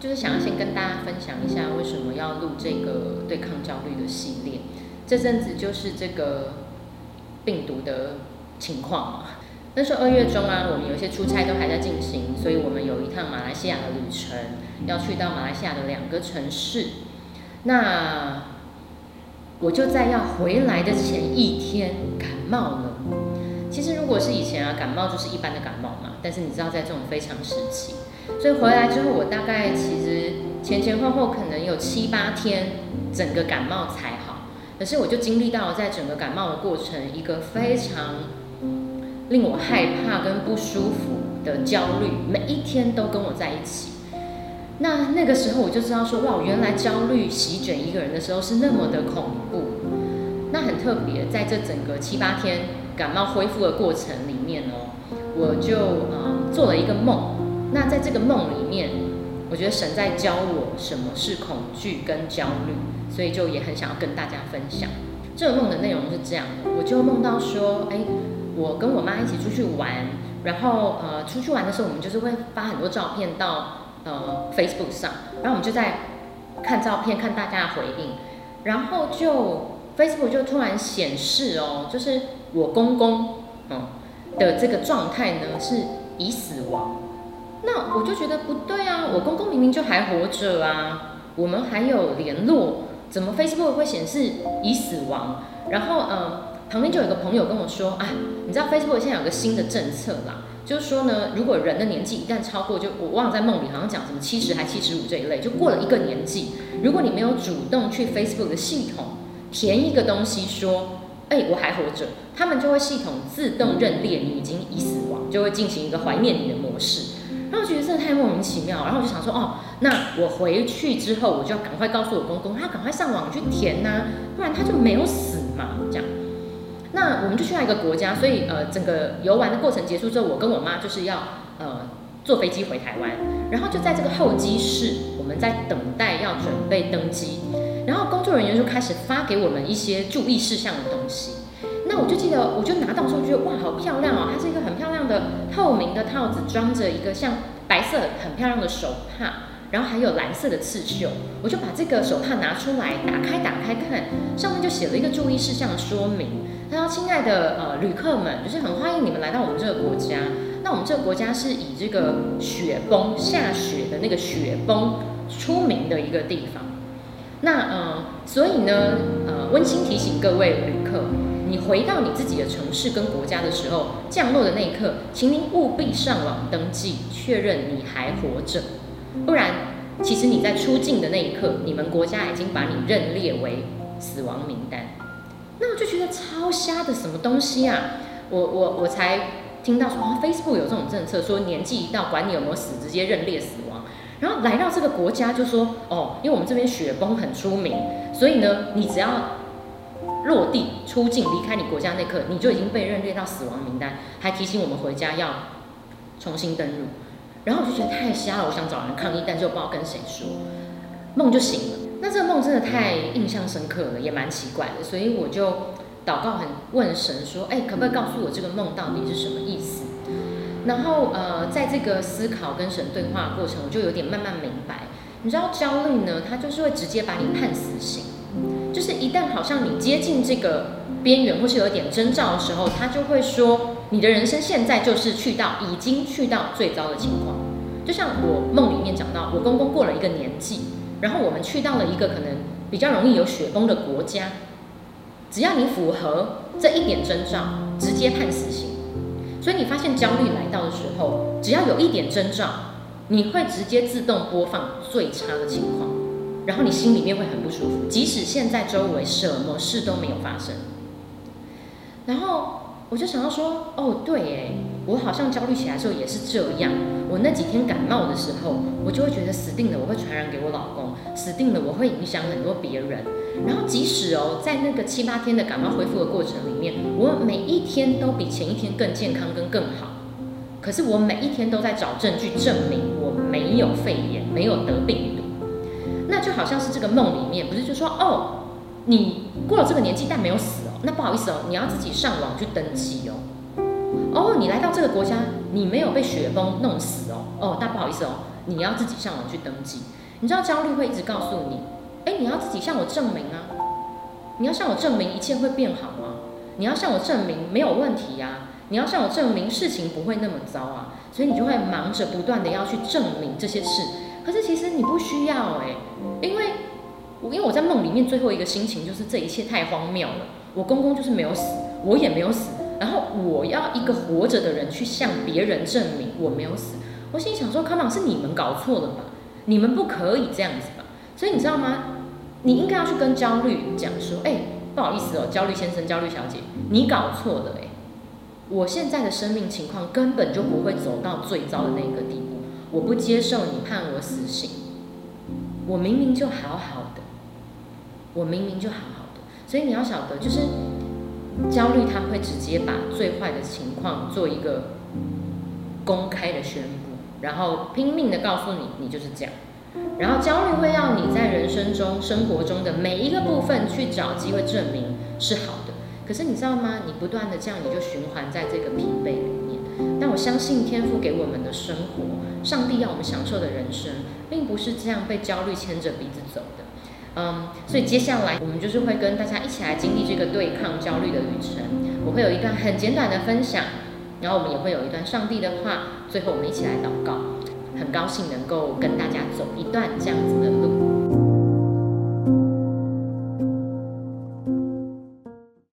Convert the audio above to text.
就是想要先跟大家分享一下为什么要录这个对抗焦虑的系列。这阵子就是这个病毒的情况嘛。那时候二月中啊，我们有些出差都还在进行，所以我们有一趟马来西亚的旅程，要去到马来西亚的两个城市。那我就在要回来的前一天感冒了。其实如果是以前啊，感冒就是一般的感冒嘛。但是你知道，在这种非常时期，所以回来之后，我大概其实前前后后可能有七八天，整个感冒才好。可是我就经历到了在整个感冒的过程，一个非常令我害怕跟不舒服的焦虑，每一天都跟我在一起。那那个时候我就知道说，哇，原来焦虑席卷一个人的时候是那么的恐怖。那很特别，在这整个七八天感冒恢复的过程里面哦，我就呃做了一个梦。那在这个梦里面，我觉得神在教我什么是恐惧跟焦虑，所以就也很想要跟大家分享。这个梦的内容是这样的，我就梦到说，哎，我跟我妈一起出去玩，然后呃出去玩的时候，我们就是会发很多照片到。呃，Facebook 上，然后我们就在看照片，看大家的回应，然后就 Facebook 就突然显示哦，就是我公公嗯的这个状态呢是已死亡，那我就觉得不对啊，我公公明明就还活着啊，我们还有联络，怎么 Facebook 会显示已死亡？然后嗯，旁边就有个朋友跟我说，哎，你知道 Facebook 现在有个新的政策啦。就是说呢，如果人的年纪一旦超过，就我忘了在梦里好像讲什么七十还七十五这一类，就过了一个年纪，如果你没有主动去 Facebook 的系统填一个东西说，哎，我还活着，他们就会系统自动认列你已经已死亡，就会进行一个怀念你的模式。然后我觉得真的太莫名其妙，然后我就想说，哦，那我回去之后，我就要赶快告诉我公公，他赶快上网去填呐，不然他就没有死嘛，这样。那我们就去到一个国家，所以呃，整个游玩的过程结束之后，我跟我妈就是要呃坐飞机回台湾，然后就在这个候机室，我们在等待要准备登机，然后工作人员就开始发给我们一些注意事项的东西。那我就记得，我就拿到之后觉得哇，好漂亮哦！它是一个很漂亮的透明的套子，装着一个像白色很漂亮的手帕，然后还有蓝色的刺绣。我就把这个手帕拿出来，打开打开看，上面就写了一个注意事项说明。他说：“亲爱的呃旅客们，就是很欢迎你们来到我们这个国家。那我们这个国家是以这个雪崩下雪的那个雪崩出名的一个地方。那呃，所以呢，呃，温馨提醒各位旅客，你回到你自己的城市跟国家的时候，降落的那一刻，请您务必上网登记，确认你还活着。不然，其实你在出境的那一刻，你们国家已经把你认列为死亡名单。”那我就觉得超瞎的什么东西啊！我我我才听到说哦，Facebook 有这种政策，说年纪一到，管你有没有死，直接认列死亡。然后来到这个国家就说哦，因为我们这边雪崩很出名，所以呢，你只要落地出境离开你国家那刻，你就已经被认列到死亡名单，还提醒我们回家要重新登录。然后我就觉得太瞎了，我想找人抗议，但是又不知道跟谁说，梦就醒了。那这个梦真的太印象深刻了，也蛮奇怪的，所以我就祷告，很问神说：“哎，可不可以告诉我这个梦到底是什么意思？”然后呃，在这个思考跟神对话的过程，我就有点慢慢明白。你知道焦虑呢，它就是会直接把你判死刑，就是一旦好像你接近这个边缘或是有一点征兆的时候，他就会说你的人生现在就是去到已经去到最糟的情况。就像我梦里面讲到，我公公过了一个年纪。然后我们去到了一个可能比较容易有雪崩的国家，只要你符合这一点征兆，直接判死刑。所以你发现焦虑来到的时候，只要有一点征兆，你会直接自动播放最差的情况，然后你心里面会很不舒服，即使现在周围什么事都没有发生。然后我就想要说，哦，对，诶，我好像焦虑起来的时候也是这样。我那几天感冒的时候，我就会觉得死定了，我会传染给我老公，死定了，我会影响很多别人。然后即使哦，在那个七八天的感冒恢复的过程里面，我每一天都比前一天更健康跟更好。可是我每一天都在找证据证明我没有肺炎，没有得病毒。那就好像是这个梦里面，不是就说哦，你过了这个年纪但没有死哦，那不好意思哦，你要自己上网去登记哦。哦，你来到这个国家。你没有被雪崩弄死哦，哦，那不好意思哦，你要自己上网去登记。你知道焦虑会一直告诉你，哎，你要自己向我证明啊，你要向我证明一切会变好吗？你要向我证明没有问题呀，你要向我证明事情不会那么糟啊，所以你就会忙着不断的要去证明这些事。可是其实你不需要哎，因为我因为我在梦里面最后一个心情就是这一切太荒谬了，我公公就是没有死，我也没有死，然后我要一个活着的人去向别人证明我没有死。我心里想说，Come on，是你们搞错了吧？你们不可以这样子吧？所以你知道吗？你应该要去跟焦虑讲说，哎，不好意思哦，焦虑先生、焦虑小姐，你搞错了哎！我现在的生命情况根本就不会走到最糟的那个地步，我不接受你判我死刑。我明明就好好的，我明明就好好的，所以你要晓得，就是焦虑他会直接把最坏的情况做一个公开的宣布。然后拼命的告诉你，你就是这样。然后焦虑会让你在人生中、生活中的每一个部分去找机会证明是好的。可是你知道吗？你不断的这样，你就循环在这个疲惫里面。但我相信天赋给我们的生活，上帝要我们享受的人生，并不是这样被焦虑牵着鼻子走的。嗯，所以接下来我们就是会跟大家一起来经历这个对抗焦虑的旅程。我会有一段很简短的分享。然后我们也会有一段上帝的话，最后我们一起来祷告。很高兴能够跟大家走一段这样子的路。